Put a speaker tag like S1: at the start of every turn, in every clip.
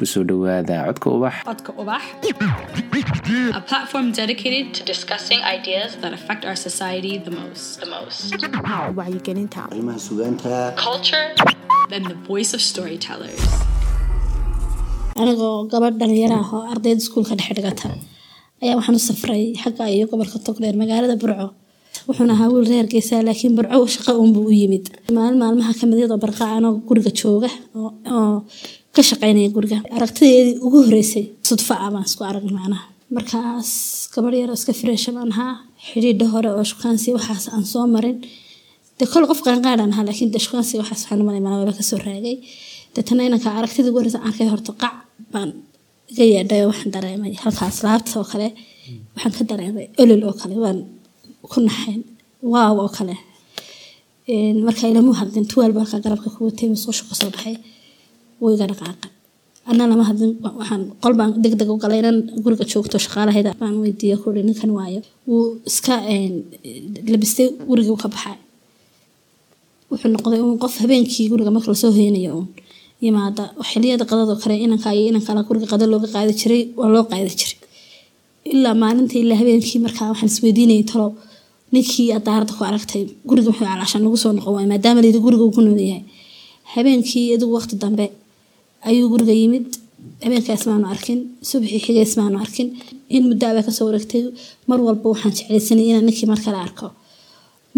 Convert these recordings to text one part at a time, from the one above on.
S1: ku soo codka ubax
S2: Codka Ubax, a platform dedicated to discussing ideas that affect our society the most. The most.
S3: wacyigelinta
S4: arrimaha sugaanta
S2: Culture and the voice of storytellers.
S5: anigoo gabadh dhalinyaro ah oo ardayda iskuulka dhexe dhigata ayaa waxaan u safray xagga iyo gobolka togdheer magaalada burco wuxuuna ahaa wiil reer geesaa laakiin burco shaqo uunbuu u yimid maalin maalmaha ka mid iyadoo barqa anoo guriga jooga oo- oo ka shaqaynaya guriga. Aragtideedii ugu horeysay sudfa ah baan isku aragnay macnaha. Markaas gabadh yar iska fireesha baan ahaa xidhiidha hore oo shukaansi waxaas aan soo marin. De kol qof qaanqaadhaan ahaa laakiin de shukaansi waxaas waxaan umalay malawala ka soo raagay. Deetana inanka aragtidii ugu horeysa arkay horta qac baan iga yeedhay waxaan dareemay. Halkaas laabta oo kale waxaan ka dareemay olol oo kale waan ku naxayn. Waaw oo kale. Marka ilamu hadlin tuwaal baa garabka ku watay musqusha ka soo baxay wuu iga dhaqaaqay anna lama hadlin wa- waxaan qol baan deg deg u galay inan guriga joogto shaqaalahayda baan weydiiya kuhi ninkan waayo. Wuu iska labistay gurigii ka baxay. Wuxuu noqday uun qof habeenkii guriga marka la soo heynayo uun yimaada xiliyada qadadoo kale inanka iyo inankala guriga qada looga qaadi jiray waa loo qaadi jiray. Ilaa maalintii ilaa habeenkii markaa waxaan isweydiinayay talo ninkii aad daaradda ku aragtay guriga wuxuu calaashaan nagu soo noqon waay maadaama layidhi guriga uu ku nool yahay. Habeenkii adigu waqti dambe ayuu guriga yimid. Habeenkaas arkin. Subaxii xigeys maanu arkin. In muddo abaa ka soo wareegtay mar walba waxaan jeclaysanay inaan ninkii mar kale arko.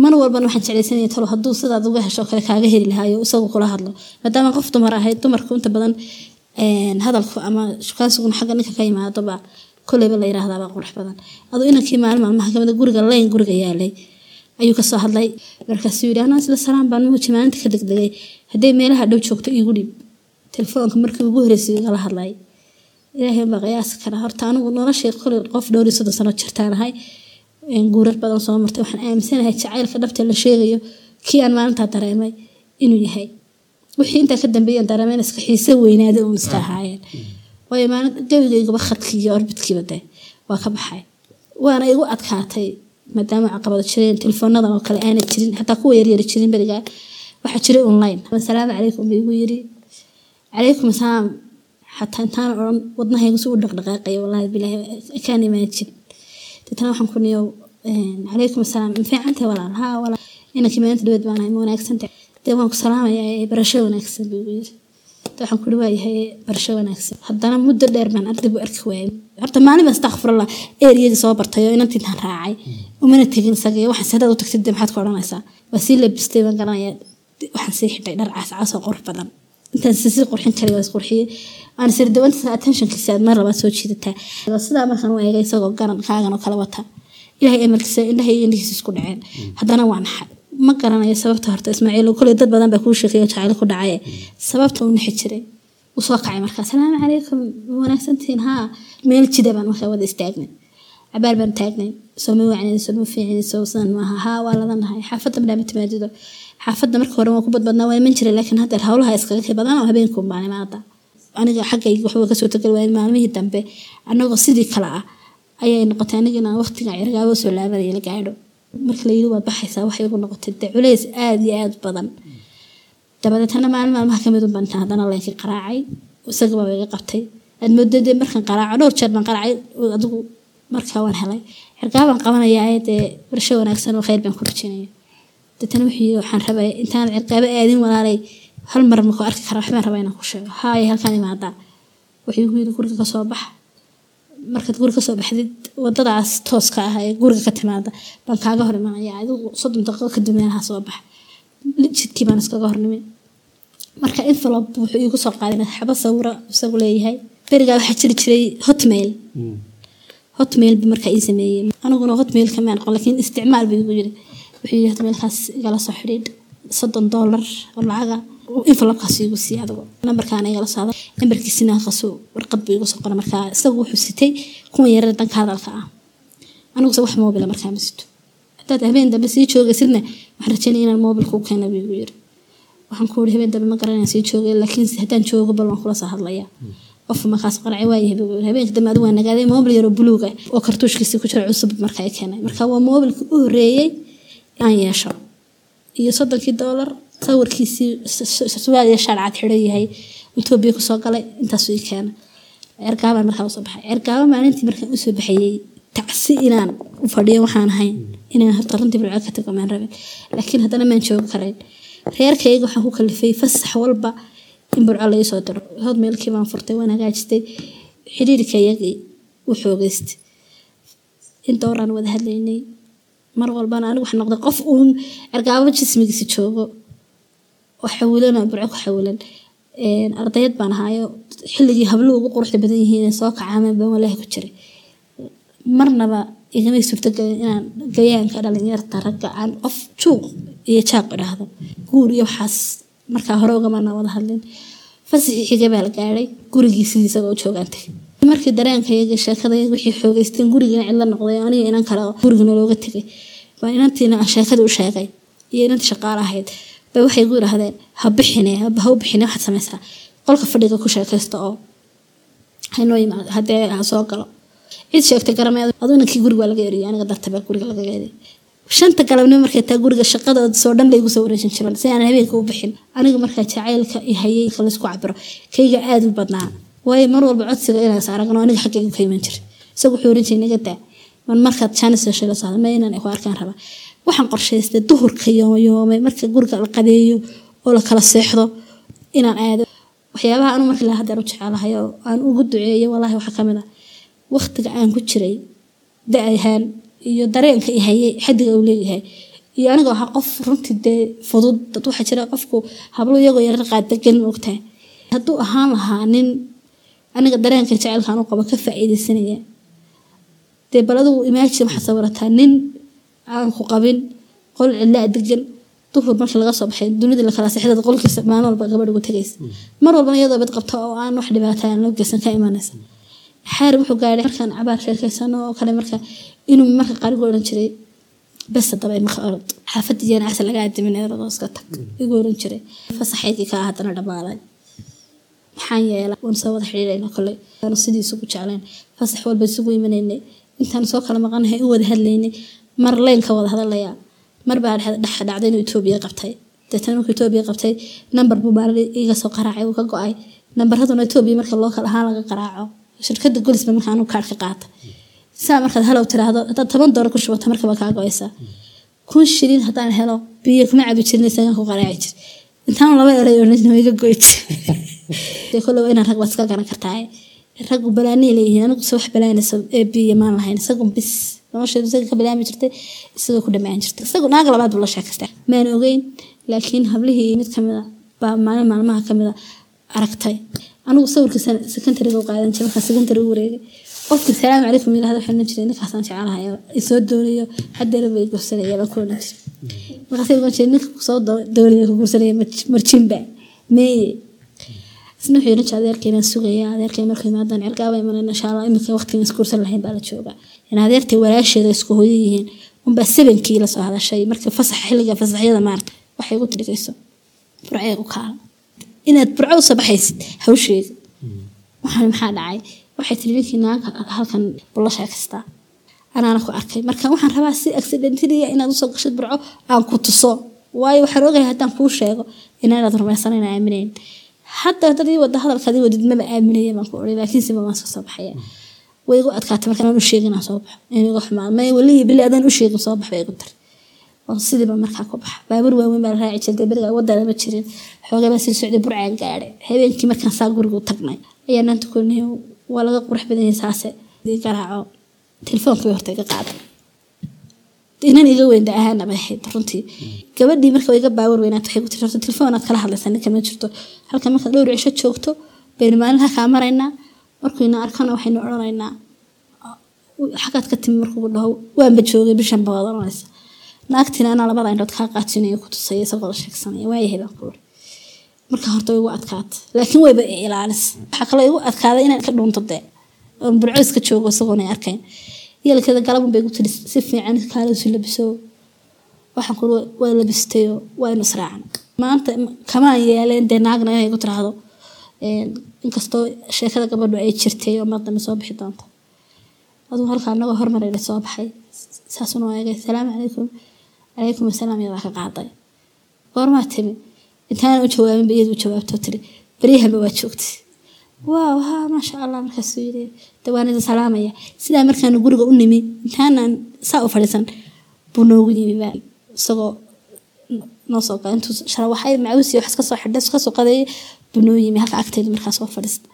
S5: Mar walbana waxaan jeclaysanaya talo. Hadduu sidaad uga hesho kale kaaga heli lahaayo isagu kula hadlo. Maadaama qof dumar ahayd dumarku inta badan hadalku ama shukaansiguna xagga ninka ka yimaadoba koleyba la yiraahdaaba qurux badan. Aduu inankii maalin maalmaha ka mid guriga layn guriga yaalay ayuu ka soo hadlay. Markaasuu yidhi anaa isla salaam baan muuji maalinta ka degdegay. Hadday meelaha dhow joogto iigu dhib telefoonka markii ugu horeysay igala hadlay. Ilaahay baa qiyaasi kara. Horta anigu noloshay koley qof dhowr iyo soddon sano jirtaan ahay. Guurar badan soo martay. Waxaan aaminsanahay jacaylka dhabta la sheegayo kii aan maalintaa dareemay inuu yahay. Wixii intaa ka dambeeyaan dareemeen iska xiise weynaaday uun iska ahaayeen. Waayo maalin gabigaygaba khadkii iyo orbitkiiba de waa ka baxay. Waana igu adkaatay maadaama caqabado jireen telefoonadan oo kale aanay jirin. Xataa kuwa yaryari jirin berigaa waxaa jiray online. Asalaamu calaykum igu yiri calaykum asalaam xataa intaan odhan wadnahaygu si u dhaqdhaqaaqaya wallaahi bilaahi I can't imagine deetana waxaan ku niyow calaykum asalaam ma fiicantay walaal. Haa walaal. Inankii maalinta dhaweed baan ahay ma wanaagsantahay dee waan ku salaamayaa barasho wanaagsan buu yiri. Waxaan kuri waayahay barasho wanaagsan. Haddana muddo dheer baan arday buu arki waayay horta maalin baan astaqfirullah eeriyadii soo bartay oo inantii intaan raacay. Umana tegin isaga iyo waxaan sidaad u tagtid dee maxaad ka odhanaysaa waa sii labistay baan garanayaa. Waxaan sii xidhay dhar intaan si sii qurxin karay waa isqurxiyey aan sir dawantiisa attentionkiisa aad mar labaad soo jiidataa sidaa u waa naxay ma garanayo sababta horta ismaaciil koley dad badan baa kuu sheekeeyo jacayl ku dhacaye sababta uu naxi jiray soo kacay markaa salaamu calaykum wanaagsantihiin haa. Meel jida baan markaa wada istaagnay cabaar baan taagnay soo ma wacnayso ma fiicnayso sidan maaha haa waa ladanahay xaafadda madhaama timaadido xaafadda marka hore waa ku badbadnaa waa iman jiray laakiin haddeer howlaha iskaga kay badan oo habeenkuun baan imaada aniga xaggayga waxba ka soo tagal waayay maalmihii dambe anagoo sidii kale ah ayay noqotay aniga inaan waqtiga cirgaabo soo laabanaya la gaadho. Marka la waad baxaysaa waxay igu noqotay dee culays aada iyo aada badan. Dabadeetana maalin maalmaha ka mid un baan intaan haddana leenkii qaraacay isaga baa iga qabtay. Aad moodo dee markaan qaraaco dhowr jeer qaraacay adigu markaa waan helay. Cirgaabaan qabanayaa dee barasho wanaagsan oo khayr baan ku rajinaya deetana wuxuu yidhi waxaan rabay intaan cirgaabo aadin walaalay. Hal mar makoo arki kara waxbaan rabaa inaan ku sheego. Haaya halkaan imaadaa wuxuu igu yidhi guriga ka soo bax markaad guri ka soo baxdid wadadaas tooska ah ee guriga ka timaada baan kaaga hor imanaya adigu soddon daqiiqo kadib meelaha soo bax jidkii baan iskaga hornimin marka envelope wuxuu iigu soo qaaday xabo sawiro isagu leeyahay. Berigaa waxaa jiri jiray hotmail. Hotmail bu markaa ii sameeyey. Aniguna hotmail kamaan aqoon laakiin isticmaal buu igu yiri yidhi hotmailkaas igala soo xidhiidh. Soddon doolar oo lacaga envelopekaas iigu siiyey adigu nambarkaana igala socda nambarkiisina qaso warqad buu igu soo qoray markaa. Isagu wuxuu sitay kuwa yarar dhanka hadalka ah. Aniguse wax moobila markaa ma sito. Hadaad habeen dambe sii joogaysidna waxaan rajeynaya inaan moobilka u keena buu igu yiri waxaan ku habeen dambe ma garanaya sii joogay laakiin haddaan joogo bal waan kula soo hadlaya qof markaas qaracay waayahay buu yiri habeenka dambe adigu waa nagaaday moobil yaroo buluug ah oo kartuushkiisa ku jira cusub markaa keenay. Marka waa moobilka u horeeyey aan yeesho. Iyo soddonkii doolar sawirkiisii suwaal iyo shaarcad xidhan yahay. Etoobiya ku soo galay intaasuu ii keena cergaabaan markaa u soo baxay. Cergaaba maalintii markaan u soo baxayey tacsi inaan u fadhiyo waxaan ahayn inaan horta runtii bilco ka tago maan rabe laakiin haddana maan joogi karayn reerkayga waxaan ku kalifay fasax walba in burco laga soo diro hod meelkii baan furtay waan hagaajistay. Xiriirkayagii u xoogeystay. Inta horaan wada hadlaynay mar walbana anigu wax noqday qof uun cergaabo jismigiisa joogo. Oo xawilan oo burco ku xawilan ardayad baan ahaayo xilligii habluhu ugu quruxda badan yihiin soo kacaameen baan walaahi ku jiray. Marnaba igamay suurtagelin inaan gayaanka dhalinyarta ragga aan qof juuq iyo jaaq idhaahdo. Guur iyo waxaas markaa hore ugamana wada hadlin. Fasaxii xiga baa la gaadhay gurigii sidiisaba u joogaantay markii dareenkayaga sheekadayaga wixii xoogeysteen gurigina cidla noqday aniga inan kale gurigina looga tegay. Baa inantiina aan sheekadii u sheegay iyo inantii shaqaale ahayd. Bay waxay gu yidhaahdeen ha bixine ha u bixine waxaad samaysaa. Qolka fadhiga ku sheekaysta oo haynoo yimaado haddee ha soo galo. Cid sheegtay garamay aduu inankii guriga waa laga eriyay aniga dartabaa guriga laga eriyay shanta galabnimo markay taa guriga shaqadooda soo dhan laygu soo wareejin jiran si aan habeenka u bixin aniga markaa jacaylka i hayay laysku cabiro kayga aada u badnaa waayo mar walba codsiga inaas aragno aniga xaggayga ka iman jiray. Isagu wuxuu oran jiray naga daa man markaad jaanis heshay la socda ma inaan ku arkaan raba. Waxaan qorshaystay duhurka yoomayoomay marka guriga la qadeeyo oo la kala seexdo inaan aado. Waxyaabaha anu markii la hadeer u jecelahay oo aan ugu duceeyo walaahi waxaa ka mid ah. Waqtiga aan ku jiray da'ahaan iyo dareenka i hayay xadiga uu leeyahay. Iyo aniga waxaa qof runtii dee fudud dad waxaa jira qofku hablo iyagoo yarar qaadagan ogtahay. Hadduu ahaan lahaa nin aniga dareenka jacaylkaan u qabo ka faa-iideysanaya dee bal imaajin waxaad sawirataa nin aan ku qabin qol cidlaa degan duhur markii laga soo baxay dunida lakala seexdada qolkiisa maalin walba gabadh ugu tagaysa. Mar walbana iyadoo bad qabta oo aan wax dhibaata aan loo ka imanaysa xaar wuxuu gaadhay markaan cabaar sheekaysano oo kale marka inuu marka qaarigu odhan jiray bes hadaba imaka orod. Xaafadda iyana casa laga adimin eeradoo iska tag. Igu oran jiray. Fasaxaydkii kaa haddana dhammaaday maxaan yeela waan soo wada xidhiirayna koley aanu sidii isugu fasax walba isugu imanaynay intaan soo kala maqanahay u wada hadlaynay mar leynka wada hadalayaa mar baa dhex dhacday inuu etoobiya qabtay. Deetana markuu etoobiya qabtay nambar buu maalin iga soo qaraacay uu ka go'ay. Nambaraduna etoobiya marka loo kala ahaan laga qaraaco. Shirkada golisba marka anuu qaata. Saa markaad halow tiraahdo haddaad toban doolar ku shubato markaba kaa go'aysaa kun shilin haddaan helo biyo kuma cabi jirin isagaan ku qaraaci jir intaan laba eray oo iga goy jir kolle inaan rag baad iska garan kartaa raggu balaanay leeyihiin anigu se wax balaanayso ee maan lahayn. Isagu bis. Nolosheedu isaga ka bilaami jirtay isagoo ku dhamaan jirtay isagu naaga labaad buu la sheekaystay maan ogeyn laakiin hablihii mid ka mid a baa maalin maalmaha ka mid aragtay. Anigu sawirka secondariga u qaadan jiray markaa secondary u wareegay. Qofkii salaamu calaykum yidhahda waxaan odhan jiray ninkaasaan jecelahay isoo doonayo hadeera bay gursanaya ku odhan jiray markaasay odhan jiray ninka ku soo doonaya ku gursanaya marjinba meeye isna wuxuu yidhan jiray adeerkaynan sugaya adeerkay markuu imaadaan cirgaaba imanan insha allah iminka waqtigan isguursan lahayn baa la joogaa. In adeertay walaasheeda isku hooyo yihiin unbaa sabankii la soo hadashay. Marka fasax xilliga fasaxyada maarta waxay ugu tirigayso burcee u kaala inaad burco u soo baxaysid hawsheeda waxaan maxaa dhacay? Waxay tiri ninkii naanka halkan bulla sheekaystaa anaana ku arkay. Marka waxaan rabaa si accidentaliya inaad u soo gashid burco aan ku tuso. Waayo waxaan ogahay haddaan kuu sheego inaanaad rumaysanayn aaminayn hadda haddadii wada hadalkaadii wadid maba aaminaya baan ku oray laakiinse ma waan soo soo baxaya way igu adkaatay markaan aan u sheegin aan soo baxo. In igu xumaa may walihii bili adaan u soo bax igu tiri oo markaa ku baxa baabuur waaweyn baa raaci jirtay beriga wadana ma jirin. Xoogay baa sii socday burcaan gaadhay. Habeenkii markaan saa guriga u tagnay ayaa naanta kulnihi waa laga qurux badan saase garaaco telefoonkai horta iga qaaday inan iga weynda ahaana bay ahayd runtii. Gabadhii marka iga baawar weynaat waxay ku tiri horta telefoonaad kala hadlaysaa ninka ma jirto. Halka marka dhowr cisho joogto baynu maalinha kaa maraynaa. Markuyna arkana waxaynu odhanaynaa xagaad ka timi markuu dhaho waanba joogay bishan ba odanaysa naagtiina anaa labada indhood kaa qaajinayo ku tusaya isagoo sheegsanaya waayahay baan ku marka horta way igu adkaata laakiin wayba ilaalis. Waxaa kaloo igu adkaaday inaan ka dhuunto dee oon burco iska joogo isagoona arkayn. Yeelkeeda galabun bay gu tiri si fiican kaala isu labiso. Waxaan ku waa labistayo waa israacan maanta kamaan yeeleen dee naagna inay ku tiraahdo. Inkastoo sheekada gabadhu ay jirtay oo mar soo bixi doonto. Aduu halkaa anagoo hormarayna soo baxay. Saasuna waa eegay salaamu calaykum. Calaykum asalaam iyadaa ka qaaday. Goormaa timi intaana u jawaabinba iyadu jawaabtoo tiri. Baryahaba waa joogtay waaw ha maasha allah markaasuu yidhi de waan idin salaamaya. Sidaa markaanu guriga u nimi intaanaan saa u fadhiisan buu noogu yimi baa. Isagoo noo soo intuu sharawaxay macawiisi wax iska soo xidhay iska soo qadeeyay buu noo yimi. Halka agteeda markaas soo fadhiista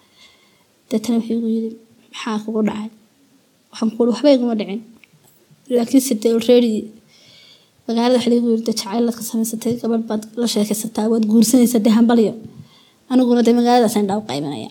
S5: deetana wuxuu igu yidhi maxaa kugu dhacay? Waxaan kuuli waxba iguma dhicin. Laakiinse dee already magaalada waxa lagu yiri dee jacaylaad ka samaysatay gabadh baad la sheekaysataa waad guursanaysaa dee hambalyo aniguna dee magaaladaasaan dhaa u qaybanaya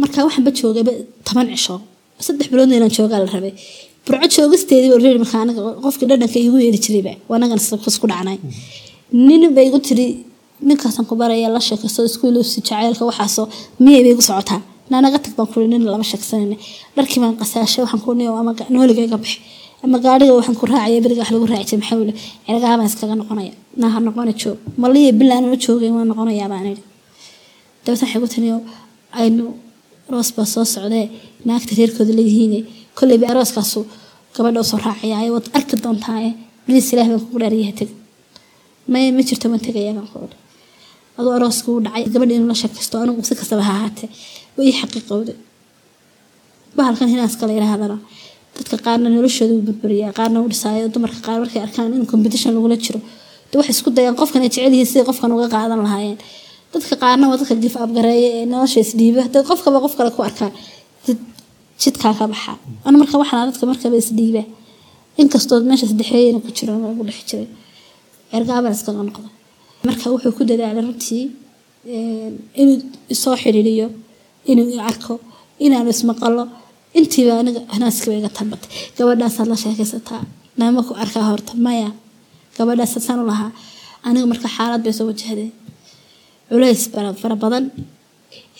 S5: marka waxaanba joogayba toban cisho. Saddex biloodna inaan joogaa la rabay. Burco joogisteedii already markaa anaga qofkii dhadhanka igu yeeri jirayba anagan isku dhacnay. Nin bay igu tiri ninkaasaan ku baraya la sheekaysto iskuulsi jacaylka waxaasoo miyay bay igu socotaa naanaga tag baan kuri nin lama sheegsanayna dharkii baan qasaashay waxaan ku ama nooliga iga bixi ama gaadhiga waxaan ku raacaya beriga wax lagu raaci jiray maxaa wile cirgaabaan iskaga noqonaya. Naaha noqona joog maliya bilaan ma joogay waan noqonayaa baan idhi dabeetna waxay ku taniyo aynu aroos baa soo socdee naagta reerkooda leeyihiin. Kolleyba arooskaasu gabadha u soo raacaya waad arki doontaa bliis ilaah baan kugu dhaariyaha teg may ma jirto waan tegayaa baan ku odhi. Aduu arooska u dhacay gabadha inuu la sheekaysto anigu si kastaba ha ahaatee way ii xaqiiqowday bahalkan hinaaska la yidhaahdana dadka qaarna noloshooda u burburiyaa qaarna u dhisaayo dumarka qaar markay arkaan in competition lagula jiro. Waxay isku dayaan qofkan ay jecel yihiin qofkan uga qaadan lahaayeen. Dadka qaarna waa dadka gif abgareeya ee nolosha isdhiiba dad qofkaba qof kale ku arkaa jidkaa ka baxa. Ana marka waxaa dadka markaba isdhiiba inkastoo meesha saddexeeyana ku jiro ugu dhex jiray ergaabaan iskaga noqda marka wuxuu ku dadaalay runtii inuu isoo xidhiiriyo inuu arko inaanu ismaqalo intiiba aniga hanaaskiba iga talbatay gabadhaasaad la sheekaysataa. Nama ku arkaa horta maya gabadhaas saan u lahaa. Aniga marka xaalad bay soo wajahday. Culays fara badan.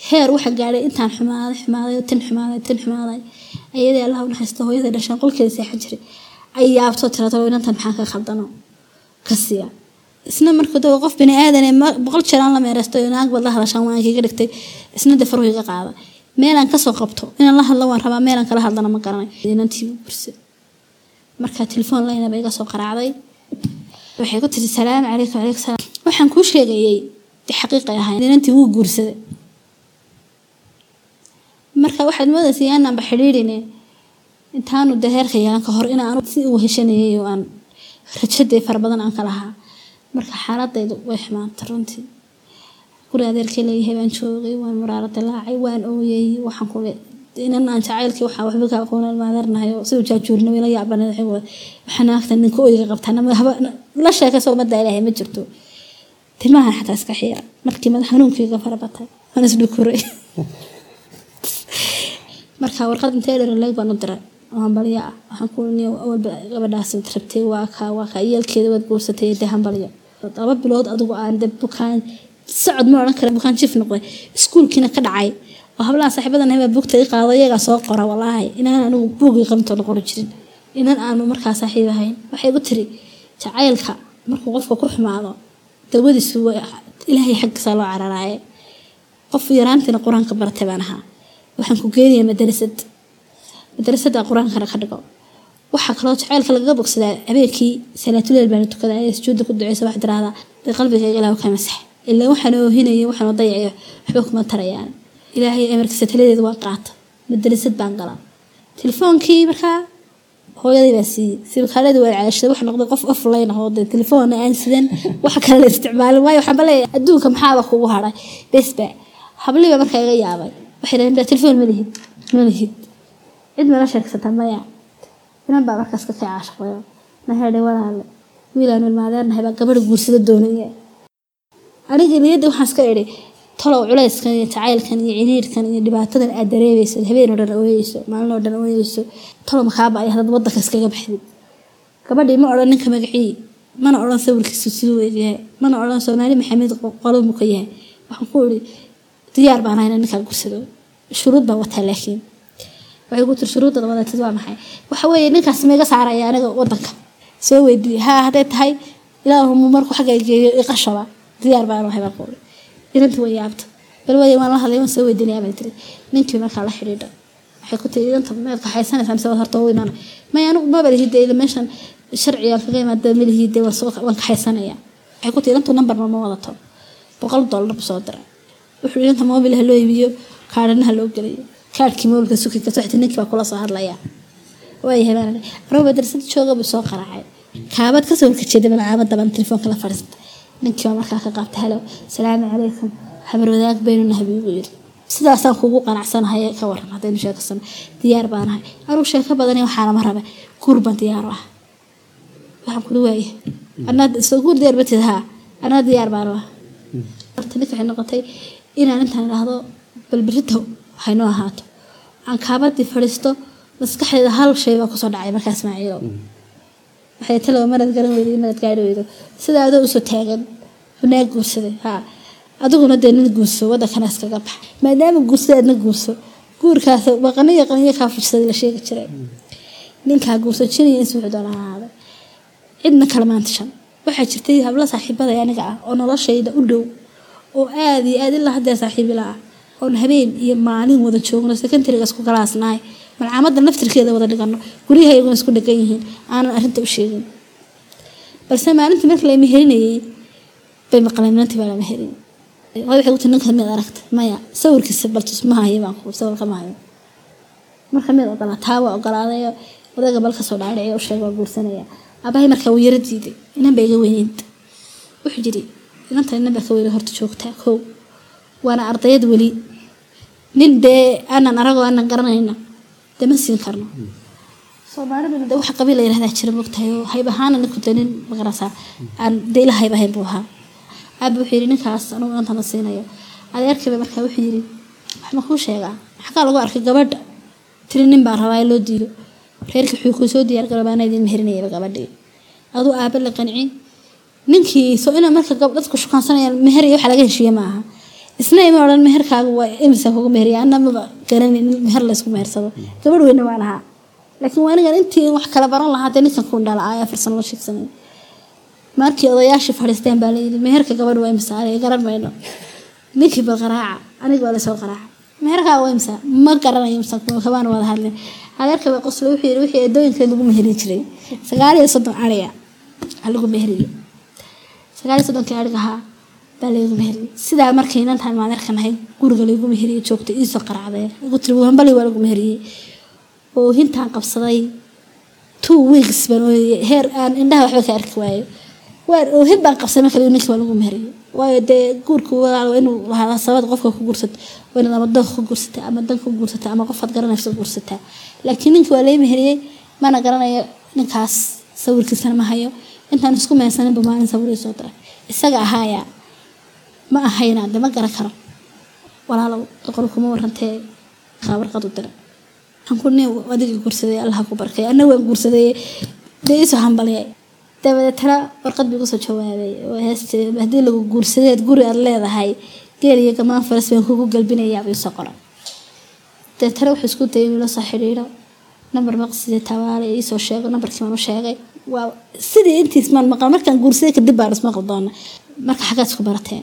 S5: Heer waxa gaadhay intaan xumaaday xumaaday tin xumaaday tin xumaaday. Ayadii allah u naxariisto hooyada dhashaan qolkeeda seexan jiray ay yaabto tirado inantan maxaan ka khaldano? Ka isna marka doo qof bini aadan boqol jeer la meereysto naag baad la hadashaan waan dhigtay. Isna de faruhu iga meelaan ka soo qabto. Inaan la hadlo waan rabaa meelaan kala hadlana ma garanay. Inantii burse. Marka telefoon laynaba iga soo qaraacday. Waxay ku tiri salaam calaykum calaykum salaam. Waxaan kuu sheegayay de xaqiiqay inantii wuu guursaday. Marka waxaad moodaysa yaanaanba xidhiidhine intaanu de heerka yeelan ka hor inaanu si uu heshanayay oo aan rajadee fara badan aan ka lahaa. Marka xaaladaydu way xumaantay runtii guri adeerkay leeyahay baan joogay waan muraaro dilaacay waan ooyay waxaan kule inan aan waxaa waxba ka aqoonaan maadeernahay oo siduu jaajuurnimo ila yaabanay waxaa naagta ninka oyga qabtaa la sheekayso ummadda ilaahay ma jirto. Timahan xataa iska xiira markii madax xanuunkayga fara batay waan isdhukuray marka warqad intee dheraleeg baan u diray ah waxaan ku niyo gabadhaas rabtay waa ka waa waad guursatay dee hambalyo laba bilood adigu aan de bukaan socod ma odhan kara bukaan jif noqday. Iskuulkiina ka dhacay. Oo hablaha saaxiibadan baa bugta i qaado iyagaa soo qora walaahi inaan anigu buugii qabto la jirin. Inan aanu markaa saaxiib ahayn. Waxay igu tiri jacaylka markuu qofka ku xumaado dawadiisu ilaahay xaggiisa loo cararaaye. Qof yaraantiina qur'aanka baratay baan ahaa. Waxaan ku geenayaa madarasad madarasada qur'aankana ka dhigo. Waxaa kaloo jaceylka lagaga bogsadaa habeenkii salaatuleel baana tukadaa ee sujuudda ku duceysa wax tiraahdaa dee qalbigayga ilaah ka masax ilaa waxaan oohinaya waxaan dayacayo waxba kuma tarayaan. Ilaahay amarkiisa taladeeda waa qaata madrasad baan galaa. Telefoonkii markaa hooyaday baa siiyey sibikaaladii waa caashada wax noqday qof offline ah oo dee telefoon aan sidan wax kale la isticmaalin waayo. Waxaan baleeyahay adduunka maxaaba kugu hadhay besba habliba markaa iga yaabay. Waxay dhaheen baa telefoon ma lihid ma lihid. Cid mala sheegsata maya inan baa markaas ka caashaqayo naheedhe walaale wiilaan ilmaadeernahay baa gabadha guursada doonaya aniga niyadda waxaan iska idhi talow culayskan iyo jacaylkan iyo ciriirkan iyo dhibaatadan aad dareemayso habeen oo dhan ooyeyso maalin oo dhan ooyeyso talow makaaba ay hadad wadanka iskaga baxdid gabadhii ma odhan ninka magacii mana odhan sawirkiisu siduu egyahay mana odhan soomaali maxamed qolomu ka yahay. Waxaan ku idhi diyaar baan ahay ninkaa gursado shuruud baan wataa laakiin. Waxay ku tiri shuruudda wadaatid waa maxay? Waxa weeye ninkaas maiga saaraya aniga wadanka soo weydiiyey haa hadday tahay ilaahumu markuu xagga geeyo iqashaba diyaar baan ahay baan idhi inantii way yaabta bal waan la hadlay waan soo weydiinaya bay tiri. Ninkii markaa la xidhiidha waxay ku tiri idanta meed kaxaysanaysaa mise waad horta u imaanay may anigu maba lihide ila meeshan sharciga kaga imaada ma lihide waan soo waan kaxaysanaya waxay ku tiri idantu nambarna ma wadato. Boqol dollar soo diray. Wuxuu idanta moobil ha loo iibiyo kaadhanaha loo geliyo. Kaadhkii moobilka suki ka soxti ninkii baa kula soo hadlaya waayahay baan anuu madrasada jooga buu soo qaracay kaabad horkajeeda malcaamada baan telefoonka la fadhiistay ninkii baa markaa ka qaabtay halo salaamu calaykum. Habar wadaag baynu nahay buu yiri sidaasaan kugu qanacsanahay ka waran haddaynu sheekasano diyaar baanahay anuu sheeko badani waxaana ma raba guur baan diyaar u ah waxaan kuli waaye anaa soo guur diyaar batid haa anaa diyaar baan u ah horta ninka waxay noqotay inaan intaan idhaahdo balberito haynoo ahaato. Aan kaabadii fadhiisto maskaxdeeda hal shay baa ku soo dhacay markaa ismaaciilo waxay talow marad garan weydo marad gaari weydo. Sida adoo u soo taagan naag guursaday haa adiguna dee nin guurso wadankana iskaga bax. Maadaama guursada adna guurso guurkaas baqaniyo qaniyo kaa fursaday la sheegi jiray. Ninkaa guurso jiniya insi wuxuu doona cidna kala maantashan waxaa jirtay hablo saaxiibada aniga ah oo noloshayda u dhow oo aad iyo aad ilaa haddee saaxiibila ah oon habeen iyo maalin wada joogno secondariga isku galaasnahay malcaamadda naftirkeeda wada dhigano guryahayaguna isku dhegan yihiin. Aanan arrinta u sheegin. Balse maalintii markii la meherinayay bay maqleen. Inantii baa la meherin waxay ku tii ninka mid aragta. Maya sawirkiisa baltus ma hayo baan ku sawirka ma marka mid ogolaa taa waa odayga bal ka soo dhaadhiciyo u waa guursanaya. Abahay markaa wuu yara diiday. Inan baa iga weyneyd wuxuu jiri inanta inan baa ka weyne horta joogtaa kow. Waana ardayad weli. Nin dee aanan aragoo aanan garanayna dee ma siin karno. Soomaaliduna waxa qabiil la jira mogtahay hayb ahaana ninku dee nin aan ila hayb ahayn buu ahaa. Aaba wuxuu yidhi ninkaas anugu inanta ma siinayo. Adeerkiiba markaa wuxuu yidhi wax kuu sheegaa? Xagaa lagu arkay gabadha tiri nin baa rabaa in loo diido. Reerkii wuxuu kuu soo diyaar garabaana idin meherinayaba gabadhii. Aduu aaba la qancin. Ninkii soo ina marka dadku shukaansanayaan meher iyo waxa laga heshiiye ma aha isna ima odhan meherkaagu waa imisa kugu meheriya anna maba garanin in meher laysku mehersado gabadh weyne waan ahaa. Laakiin waa anigan intii wax kala baran lahaa dee ninkan kun dhala ayaa farsan loo sheegsanay markii odayaashii fadhiisteen baa layidhi meherka gabadh waa imisa? Aniga garan mayno. Ninkii bal qaraaca aniga waa la soo qaraaca meherkaa waa imisa? Ma garanayo imisa kabaan wada hadlin. Adeerka baa qosle wuxuu yidhi wixii eedooyinkeed lagu meherin jiray sagaal iyo soddon ariya ha lagu meheriyo. Sagaal iyo soddonkii laygu meheriyey sidaa markay inantaan maadeerka nahay guriga laygu meheriyey joogtay iisoo qaracday igu tiri wambali waa lagu meheriyey oo hintaan qabsaday. Two weeks baan ooyey heer aan indhaha waxba ka arki waayo. Oo hin baan qabsaday marka ninkii waa lagu meheriyey waayo dee guurku walaal inuu lahaada sabad qofka ku guursato waa inaad ama doonka ku guursataa ama dan ku guursataa ama qofaad garanayso guursataa laakiin ninkii waa lay meheriyey mana garanayo ninkaas sawirkiisana ma hayo. Intaan isku mehersaninba maalin sawirii soo isaga ahaaya ma ahayna de ma garan karo. Walaalow qol kuma warantee warqad u dira. Nin adiga guursaday allaha ku barkay. Anna waan guursaday dee iisoo hambalyay dabadeetana warqad bii ku soo jawaabay. Haddii lagu guursadeed guri aad leedahay geel iyo gamaan faras baan kugu galbinayaa buu soo qoran dabeetana wuxuu isku dayay inuu soo xidhiidho. Nambar maqsidee tabaale iisoo sheego nambarkii baan u sheegay. Waa sidii intiis maan maqan markaan guursaday kadib baan ismaqli doona marka xaggaad isku barateen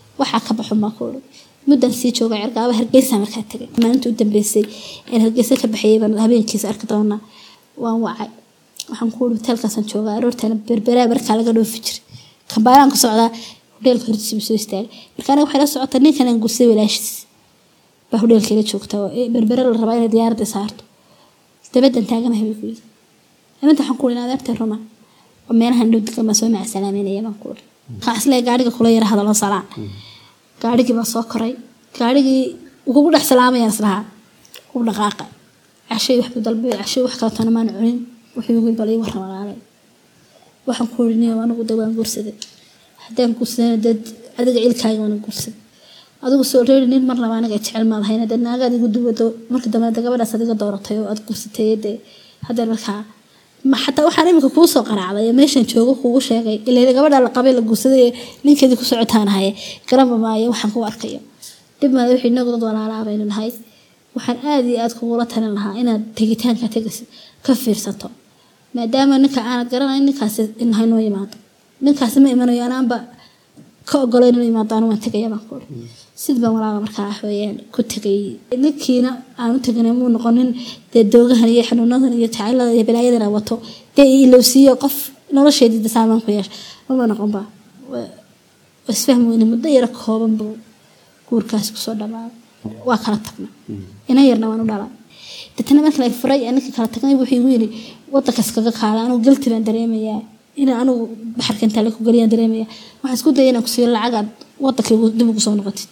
S5: waxaa ka baxun baan ku sii jooga cergaaba hargeysa markaa tagay. Maalinta u dambeysay hargeysa ka baxayay baan habeenkiisa arki doonaa. Waan wacay. Waxaan ku uri joogaa aroortana berberaa markaa laga dhoofi jiray. Kambaaraan ku socdaa hodheelka hortiisa soo istaagay. Marka aniga waxay la socota ninkan aan walaashiis. Baa hodheelka ila joogta oo berbere la rabaa inay diyaaradda saarto. Dabadan taaganahay bay ku yidhi? Waxaan ku uri adeertay ruma oo meelahan dhow soo macasalaameynaya baan ku uri waxaan gaadhiga kula yara hadalo salaan gaadhigii baa soo koray. Gaadhigii kugu dhex salaamayaan islahaa kugu dhaqaaqa. Cashay wax buu dalbay cashay wax kale maan cunin. Wuxuu igu balay waxaan ku uri niyo anigu waan guursaday. Haddaan guursadana dad adiga cilkaaga waan guursaday. Adigu soo reeri nin mar laba aniga jecel maad hayna dee naagaad igu duwado marka dambe de adiga dooratay oo aad guursatay dee markaa ma xataa waxaan imika kuu soo qaraacday ee meeshan joogo kugu sheegay ilaa gabadha la qabay la guursaday ee ninkeedii ku socotaan haye garanba maayo waxaan ku arkayo. Dib maada wixii inagu dad walaalaa baynu nahay. Waxaan aada iyo aada kugula talin lahaa inaad tegitaanka tegaysid ka fiirsato. Maadaama ninka aanad garanayn ninkaasi inahay noo yimaado ninkaasi ma imanayo anaanba ka ogolo inuu yimaado anu waan tegaya baan ku uri sid baan walaala markaa waxweeyaan ku tegay ninkiina aan u muu noqonin dee doogahan iyo xanuunadan iyo jacaylada iyo balaayadan wato. Dee ilowsiiyo qof nolosheedii saamaan ku yeesha. Maba noqonba isfahmi weyne muddo yaro kooban buu guurkaasi ku soo dhamaaday waa kala tagna ina yarna waan u dhalay deetana marka la furay ninka kala tagnay wuxuu igu yiri wadanka iskaga kaala anigu galti baan dareemayaa. Inaan anigu baxarka ku geliyaan dareemaya waxaan isku dayay inaan kusiiyo lacagaad wadanka dib ugu soo noqotid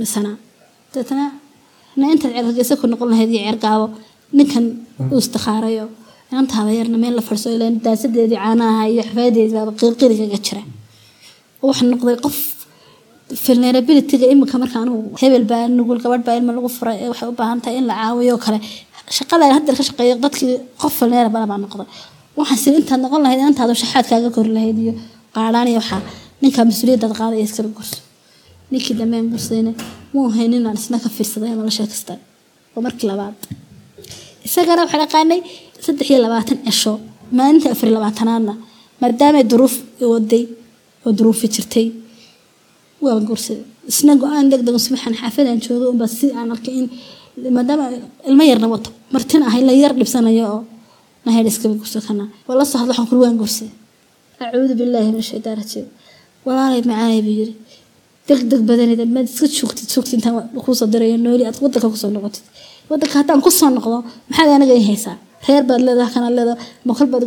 S5: misana. Deetana na intaad ceergeysa ku noqon lahayd iyo ceergaabo ninkan uu istikhaarayo inantaada yarna meel la fadhiso ilaa daasadeedii caanaha iyo xafaadeediibaaba qiilqiiligaga jira. Waxaan noqday qof vulnerabilityga iminka marka anugu hebel baa nugul gabadh baa ilma lagu furay ee waxay u baahan tahay in la caawiyo kale. Shaqadan hadda ka shaqeeyo dadkii qof vulnerable baa noqday. Waxaan siri intaad noqon lahayd inantaada shaxaadkaaga kori lahayd iyo qaadhaan iyo waxaa ninkaa mas'uuliyaddaad qaadaya iskala gurso ninkii dambe gursadayna muu ahayn inaan isna ka fiirsaday ama la sheekaystay oo markii labaad. Isagana waxaan aqaanay saddex iyo labaatan cisho maalinta afar labaatanaadna maadaamay duruuf waday oo duruufi jirtay. Waa guursaday isna go'aan degdeg subaxan xaafadaan joogay unbaa si aan arkay in maadaama ilmo yarna wato. Martina ahay la yar dhibsanayo oo nahayd iskaba gurso kana. Soo hadlo waxaan kuri waan gursaday acuudu billaahi min shaytaan rajiim. Walaalay macaanay buu yiri degdeg badanida maad iska joogtid joogtid intaan kuusoo dirayo nooli aad wadanka ku soo noqotid wadanka haddaan ku soo noqdo maxaad anaga i haysaa reer baad leedaha kana leedaha makal baad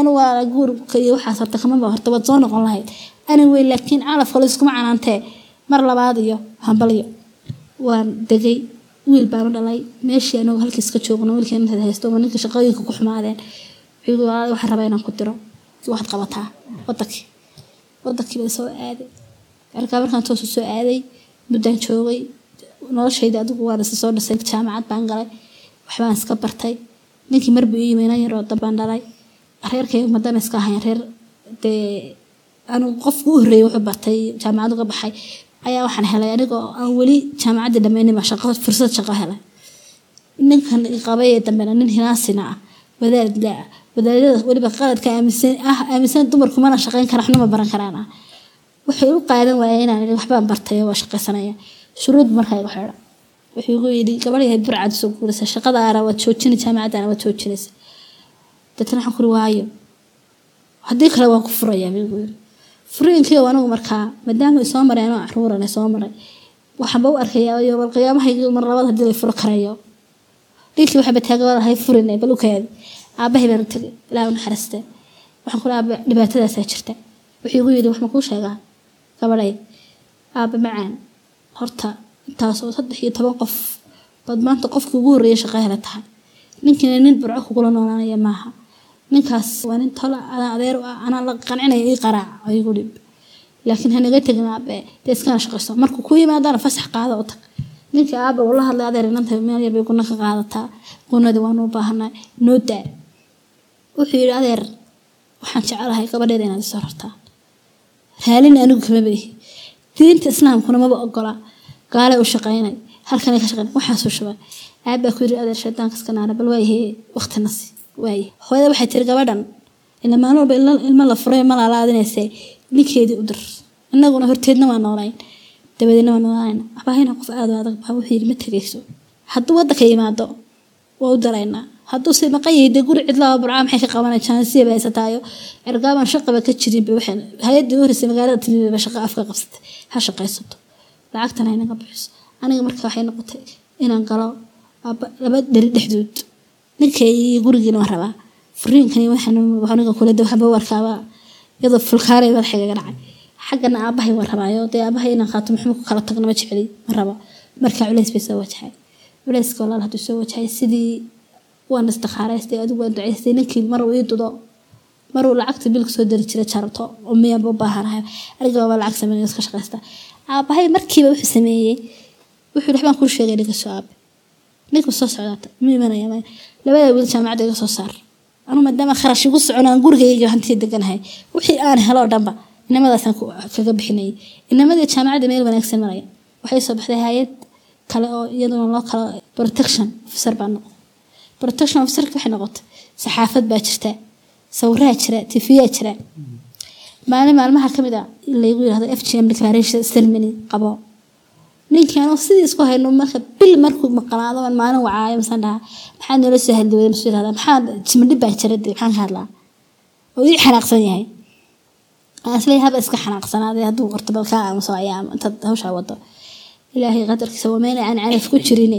S5: anu waa guurka iyo waxaas harta kamaba horta waad soo noqon lahayd ani wey laakiin calafka la iskuma canaantee mar labaad iyo hambalyo waan degay wiil baanu dhalay meeshii anagu halkiis ka joogno wiilkii intaad haysto oo ninka shaqooyinka ku xumaadeen waxaan rabaa inaan ku diro waxaad qabataa wadankii wadankii baa soo aaday arkaa markaan toosu soo aaday muddaan joogay noloshayda adigu waan isa soo dhisay jaamacad baan galay waxbaan iska bartay ninkii marbuu ii yimid yaroo dambaan dhalay reerkayga madama iska ahayn reer dee anigu qofku u horreeyay wuxuu bartay jaamacad uga baxay ayaa waxaan helay anigoo aan weli jaamacaddii dhammaynima shaqo fursad shaqo helay ninkan qabay ee dambena nin hinaasina ah wadaad wadaadada weliba qaladka aaminsan ah aaminsan dumarku shaqayn kara waxna baran karaan ah waxay u qaadan waayeen inaan waxbaan bartay waa shaqaysanaya shuruud markaa igu xidha. Wuxuu igu yidhi gabadh yahay soo guuraysa shaqada ara waad joojini jaamacadana waad joojinaysa. Deetana waxaan kuri waayo haddii kale waan ku furayaa buu yidhi. Furiinkii oo anigu markaa maadaama ay soo mareen oo caruuran soo maray waxaanba u arkayaa yowmal qiyaamahaygi mar labaad haddii lay furo karayo. Dhinkii waxaa bataagawadahay furine bal u kaadi aabahay baan u tegay ilaaha u naxariiste waxaan ku aaba dhibaatadaasaa jirta. Wuxuu igu yidhi wax ma kuu sheegaa gabadhay aaba macaan. Horta intaasoo saddex iyo toban qof baad maanta qofkii ugu horreeya shaqo hela tahay. Ninkiina nin burco kugula noolaanaya maaha. Ninkaas waa nin tolo anaa adeer ah anaa la qancinaya ii qaraac oo igu laakiin hanaga tegin aabe dee iskana shaqayso. Markuu ku yimaadana fasax qaada u tag. Ninkii aabe uu la hadlay adeer inanta meel yar guna ka qaadataa. Gunadii waanu u baahanay noo daa. Wuxuu yidhi adeer waxaan jecelahay gabadheeda inaad isoo rartaa raalina anigu kama badihi diinta islaamkuna maba ogola. Gaalay u shaqaynay. Halkanay ka shaqaynay. Waxaasuu shubay. Aabbaa ku yidhi adeer shaydaanka iska naara bal waayahe waqti nasi waaye. Hooyada waxay tiri gabadhan ila maalin walba ilmo la furay ma laalaadinayse ninkeedii u dir. Innaguna horteedna waa noolayn. Dabadeedna waa noolayn. Abaahina qof aad adag baa wuxuu yidhi ma tegayso hadduu waddanka yimaado waa u daraynaa hadduu se maqan yahay dee guri cidlaa burcaa maxay ka qabanay jaansiya ba haysataayo ergaaban shaqaba ka jirin ba waxay hay'addii u horeysay magaalada timi ba shaqa afka qabsatay. Ha shaqaysato. Lacagtana inaga bixiso aniga marka waxay noqotay inaan galo laba dheri dhexdood. Ninkay gurigiina waan rabaa. Furiinkani waxaniga kule de waxba warkaaba iyadoo fulkaanay madaxaygaga dhacay. Xaggana aabahay waan rabaayo dee aabahay inaan qaato muxuu ku kala tagno ma jeceli ma rabo marka culeys bay soo wajahay culeyska walaal hadduu soo wajahay sidii waan istikhaaraystay adigu waan ducaystay ninkii maruu ii dudo maruu lacagta bilka soo dari jiray jarto oo miyaanba u baahanahay? Aniga baaba lacag sameyn iska shaqaysta. Aabahay markiiba wuxuu sameeyey wuxuu yidhi waxbaan kuu sheegay ninka soo aabe ninka soo socdaata ma imanaya labada wiil jaamacadda iga soo saar. Anu maadaama kharash igu socon aan gurigayga hantiya deganahay. Wixii aan helo dhanba inamadaasaan kaga bixinayay inamadii jaamacadda meel wanaagsan maraya. Waxay soo baxday hay'ad kale oo iyaduna loo kala protection officer baa noqday protection officerka waxay noqotay. Saxaafad baa jirta. Sawiraa jira tifiyaa jira. Maalin maalmaha ka mid a laygu yiraahdo f g m declaration ceremony qabo. Ninkii anoo sidii isku hayno marka bil markuu maqnaado maalin wacaayo masaan dhahaa. Maxaa noola soo hadlawada masuu yirahdaa? Maxaa jimadhib baa jira? Dee maxaan ka hadlaa. Oo ii xanaaqsan yahay. Aan haba iska xanaaqsanaaday hadduu qorto bal kaa aamuso ayaa intaad hawshaa wado ilaahay qadarkiisa waa meel aan ku jirin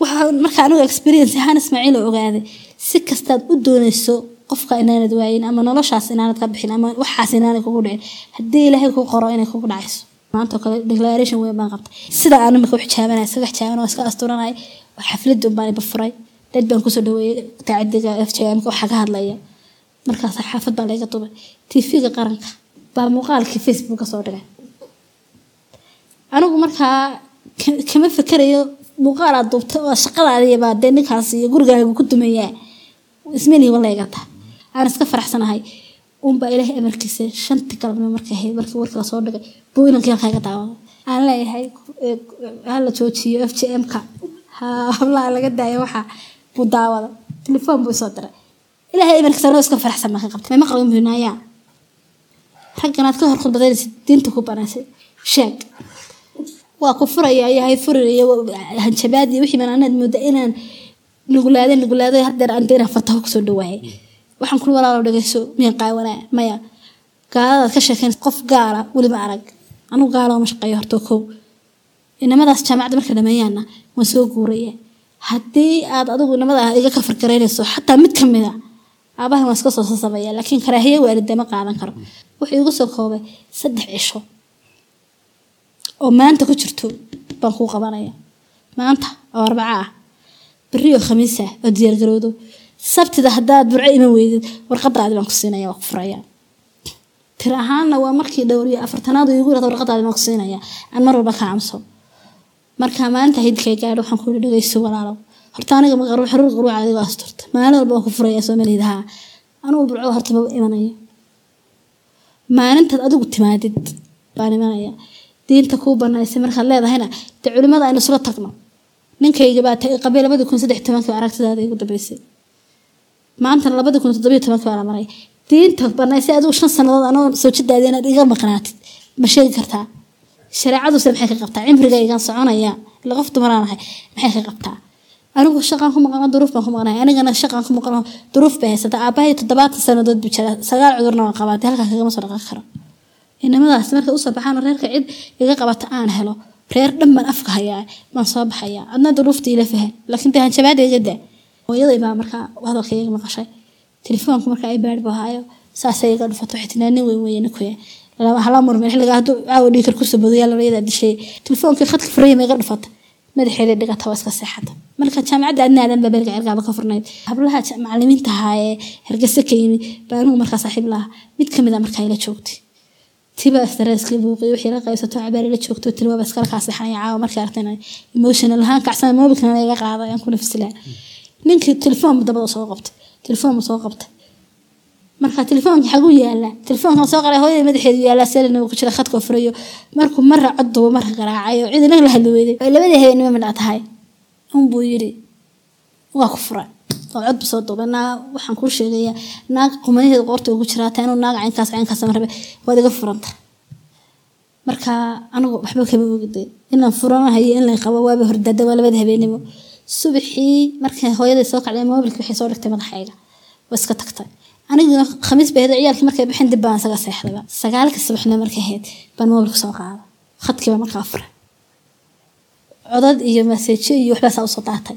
S5: waxaa marka anigu experience ahaan ismaaciil oo ogaaday si kastaad u doonayso qofka inaanad waayin ama noloshaas inaanad ka bixin ama waxaas inaanay kugu dhicin haddii ilaahay ku qoro inay kugu dhacayso. Maanta kale declaration weyn baan qabtay. Sida aan imika u xijaabanay isaga xijaaban iska asturanay oo xafladun baan iba furay. Dad baan ku soo dhaweeyey taacadiga f j m waxaa ka hadlaya. Markaas xaafad baa layga dubay tv-ga qaranka baa muuqaalkii facebook soo dhigay. Anigu markaa kama fikerayo muuqaalaad duubta oo shaqadaadiya baa dee ninkaas iyo gurigaaga ku dumayaa ismanii walaygataa aan iska faraxsanahay. Unbaa ilaahay amarkiisa shanti galabnimo markay ahayd markii warka la soo dhigay. Buu inankii halkaa iga aan leeyahay hala joojiyo f j m-ka. Hablaha laga daayo waxaa buu daawada telefoon buu isoo diray. Ilaahay amarkiisa anoo iska faraxsan baan ka qabtay. May maqlin buunaayaa ragganaad ka hor khudbadaynaysa diinta ku banaysay. Sheeg waa ku furaya yahay hanjabaad iyo wixii anaad mooda inaan nugulaada nugulaada hadeer aan fataho ku soo dhawaayay waxaan kula walaalo dhageyso miyaan qaawanaa? Maya gaaladaad ka sheekayn qof gaala weliba arag. Anugu gaala ma shaqeeyo horto kow. Inamadaas jaamacadda marka dhameeyaana waan soo guuraya. Haddii aad adigu inamada iga ka fargaraynayso xataa mid ka mid a aabahan waan iska soo sasabaya laakiin karaahiye waalidee ma qaadan karo. Wuxuu igu soo koobay saddex cisho oo maanta ku jirto baan kuu qabanaya maanta oo arbaca ah. Berioo khamiis ah oo diyaargarowdo sabtida haddaad burco iman weydid warqadaadi baan ku siinaya waa ku furaya tir ahaanna waa markii dhowriyo afartanaad igu yiraahdo warqadaadi baan ku siinaya aan mar walba ka camso marka maalinta hidkay gaadho waxaan ku dhageyso walaalow horta aniga maqaruux xaruur qaruuca adigoo asturta maalin walba waan ku furaya haa anugu burco horta maba maalintaad adigu timaadid baan imanaya diinta kuu banaysay markaad leedahayna dee culimada aynu isla tagno. Ninkayga baa qabay labadii kun saddex tobankii aragtidaada igu dambeysay. Maantana labadii kun toddobiyo tobankii baa la maray. Diinta banaysay adigu shan sannadood anoo soo jidaada iga maqnaatid ma sheegi kartaa. Shareecaduse maxay ka qabtaa? Cimriga igan soconaya ila qof dumaraanahay maxay ka qabtaa? Anigu shaqaan ku maqano duruuf baan ku maqnahay anigana shaqaan ku maqano duruuf bay haysata. Aabahay toddobaatan sannadood buu jira. Sagaal cudurna waan qabaatay halkaa kagama soo dhaqan karo inamadaas markay u soo baxaan reerka cid iga qabata aan helo. Reer dhan baan afka hayaa baan soo baxayaa. Adna duruufta ila fahan laakiin iga daa hooyaday baa markaa hadalkayga maqashay. Telefoonka markaa ay baadh bahaayo saasay iga dhufato. Waxay tinaa nin weyn weyne kuya hala murmeen xilligaa hadduu caawa dhiikar ku sabodayaa labayadaa dishay. Telefoonkii khadka furayama iga dhufata madaxeeda dhigata waa iska seexata. Marka jaamacadda adna aadan baa beelga cergaaba ka furnayd. Hablaha macalimiinta ahaa ee hargeysa ka yimi baa anugu markaa saaxiib laha mid ka mid a markaa ila joogtay tiba streskii buuqiy wixii la qaybsato cabaar ila joogto tiri waaba iskala kaaseexanaya caawa. Markii aragtayna emotional ahaan kacsan mobilkana iga qaaday aan ku nafsilaa ninkii telefoon dabada soo qabtay telefoon soo qabtay. Marka telefoonka xaguu yaalla telefoonka soo qaray hooyada madaxeedu yaalla selina ku jira khadka furayo. Markuu marra cod qaraacayo cid inaga la hadli weyday ay labada habeenimo midha tahay? Unbuu yiri waa ku fura oo cod soo duubay naa waxaan kuu sheegayaa naag qumanaheeda qoorta ugu jiraa taa inuu naag caynkaas caynkaas ma rabe waad iga furanta. Marka anigu waxba kama ogday inaan furanahayo in la qabo waaba hordada waa labada habeenimo. Subaxii markay hooyaday soo kacday mobilka waxay soo dhigtay madaxayga. Waa iska tagtay. Aniguna khamiis bay ahayd markay bixin dib baan isaga seexdayba. Sagaalka subaxna markay ahayd baan mobilka soo qaaday. Khadkiiba markaa furay. Codad iyo maseejo iyo waxbaa saa u soo daatay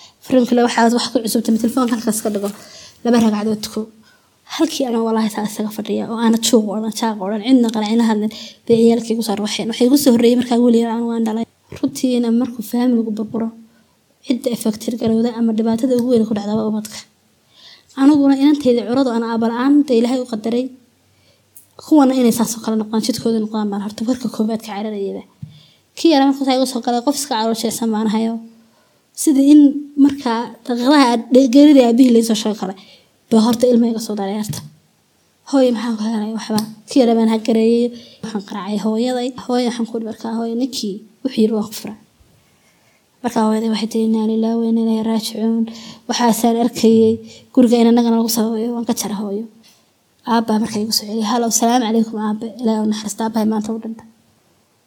S5: fariinkale waxaad wax ku cusubtay telefoonka halkaas ka dhigo laba ragcadood halkii ana walaahi saa isaga fadhiya oo aana juuq odhan jaaq odhan cidna qanacina hadlin bay ciyaalkii igu soo rawaxeen waxay igu soo markaa weliya aan waan dhalay runtiina markuu faamiligu burburo cidda efektir garowda ama dhibaatada ugu weyn ku dhacdaba ubadka aniguna inantayda curadu aan aabala-aanta ilaahay u qadaray kuwana inay saasoo kale noqdaan jidkooda noqdaan baan horta warka koobaad ka cararayaba kii yara markaas igu soo galay qof iska caloosheesan baan hayo sidii in markaa daqiiqadaha geerida aabihii laysoo sheego kale baa horta ilma soo dareerta hooye maxaan ku helay waxba. Kii yara baan hagareeyay waxaan qaracay hooyaday. Hooye waxaan ku markaa hooye ninkii wuxuu yiri waan ku furay. Markaa hooyaday waxay tiri inaa lilah wa inaa raajicuun. Waxaasaan arkayay guriga in annagana lagu sababayo waan ka jara hooyo. Aabbaa markaa igu soo celiyay halow salaamu calaykum aabe ilaahi naxariista aabbahay maanta u dhinta.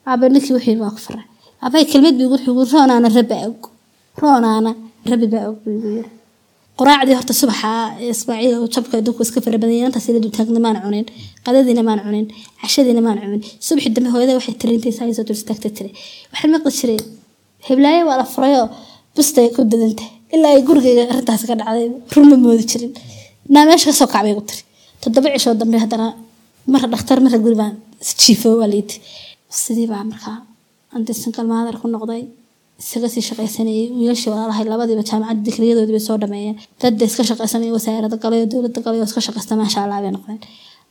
S5: Aabe ninkii wuxuu yiri waa ku furay. Aabahay kelmad buu igu roonaana rabbi og roonaana rabbi baa og buu igu yiri quraacdii horta subaxa ismaaciil jabka adduunku iska fara badan inantaas ila dultaagna maan cunin qadadiina maan cunin cashadiina maan cunin. Subaxii dambe hooyada waxay tiri intay saa soo dulstaagta waxaan maqli jiray heblaaye waa la furayoo bustay ku dadantay ilaa ay gurigayga arrintaas ka dhacday ruma moodi jirin. Naa meesha ka soo kacbay igu tiri toddoba cishoo dambe haddana marra dhakhtar marra guri baan jiifo waa liiti sidii baa markaa antisangal maadar ku noqday isaga sii shaqaysanayay wiilashii walaalahay labadiiba jaamacadda digriyadoodii bay soo dhameeyeen dadda iska shaqaysanaya wasaarada galayo dowladda galayo iska shaqaysta maasha allah bay noqdeen.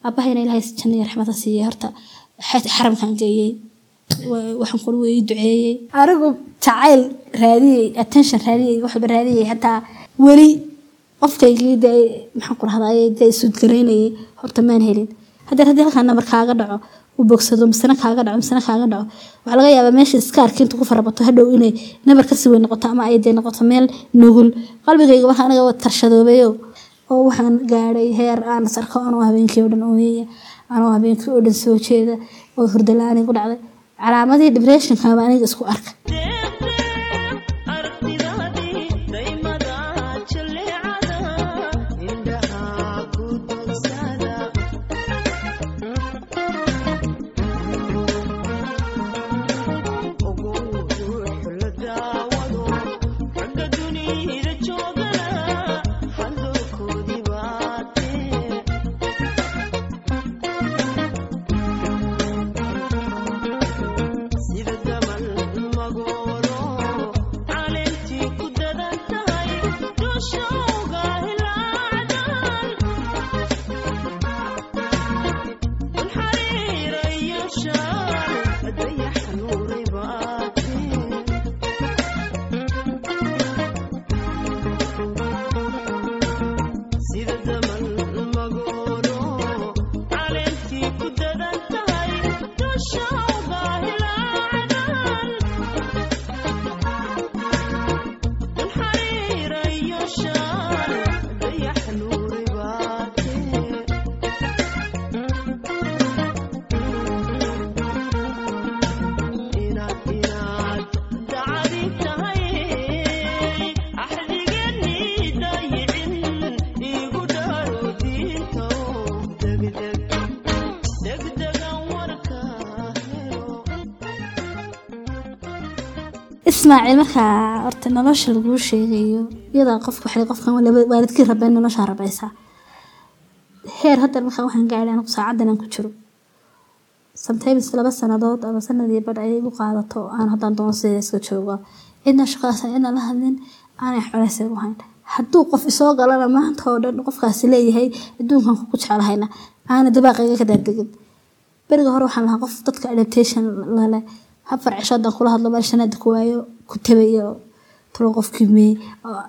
S5: Aabahayna ilaahay janno iyo siiyey horta xaramkan geeyey waxaan kula wey duceeyey anigu jacayl raadiyey attention raadiyey waxba raadiyey hataa weli qofkaygii dee maxaan ku rahdaye dee isuudgaraynayay horta maan helin. Haddii haddii halkaa nabar kaaga dhaco u bogsado misena kaaga dhaco misena kaaga dhaco. Waxaa laga yaabaa meesha iska arkiinta ku farabato hadhow inay nabar ka sii weyn noqoto ama ay noqoto meel nugul. Qalbigayga marka aniga tarshadoobayo oo waxaan gaadhay heer aan sarko anoo habeenkii oo dhan ooyaya anoo habeenkii oo dhan soo jeeda oo hurdala-aan igu dhacday. Calaamadihii depressionkaaba aniga isku arka ismaaciil markaa horta nolosha laguu sheegayo iyadaa qofka waxay qofkan waalidkii rabeen noloshaa rabaysaa heer hadda markaa waxaan gaadhay anigu saacadan ku jiro. Sometimes laba sanadood ama sanadii badh ay igu qaadato aan haddaan sida iska joogo. Cidna shaqadaas cidna la hadlin aanay culays igu hayn hadduu qof isoo galana maanta oo dhan qofkaasi leeyahay adduunkan ku jecelahayna aana dabaaqayga ka daadegin beriga hore waxaan lahaa qof dadka adaptation lale hafar cisho kula hadlo meel shanaad ku waayo ku tabayo talo qofkii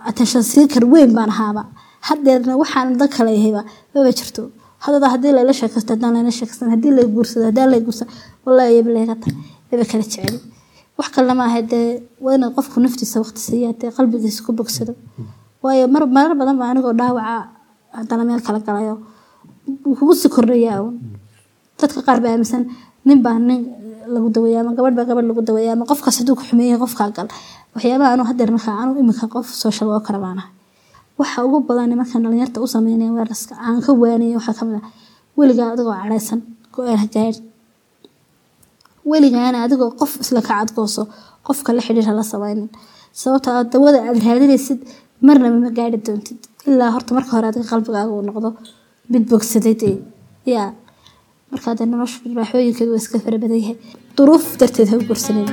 S5: attention seeker weyn baan ahaaba. Haddeerna waxaan dan kale yahayba maba jirto. Hadada haddii layla sheekaysto haddaan layla sheekaystan haddii lay guursado haddaan lay guursan wallahi yaba leega tahay kala jeceli wax kalena maaha dee waa inaad qofku naftiisa waqti siiya dee qalbigiisa ku bogsado. Waayo mar marar badan baa anigoo dhaawaca haddana meel kala galayo. Kugu sii kordhayaa uun. Dadka qaar baa aaminsan nin baa nin lagu daweeya ama gabadh baa gabadh lagu daweeya ama qofkaas hadduu ku xumeeyay qofkaa gal. Waxyaabaha anu hadeer markaa anu iminka qof social worker baan ahay waxa ugu badan markaan dhalinyarta u sameynaya weerarska aan ka waaniyay waxaa ka mid ah. Weligaa adigoo cadhaysan go'aan weligaana adigoo qof isla ka cadgooso qofka la xidhiir hala sameynin sababtoo ah dawada aad raadinaysid marnaba ma gaadhi doontid. Ilaa horta marka hore adiga qalbigaaga uu noqdo mid bogsaday dee yaa markaa dee nolosha raaxooyinkeedu waa iska fara badan yahay? Duruuf darteed ha u guursanin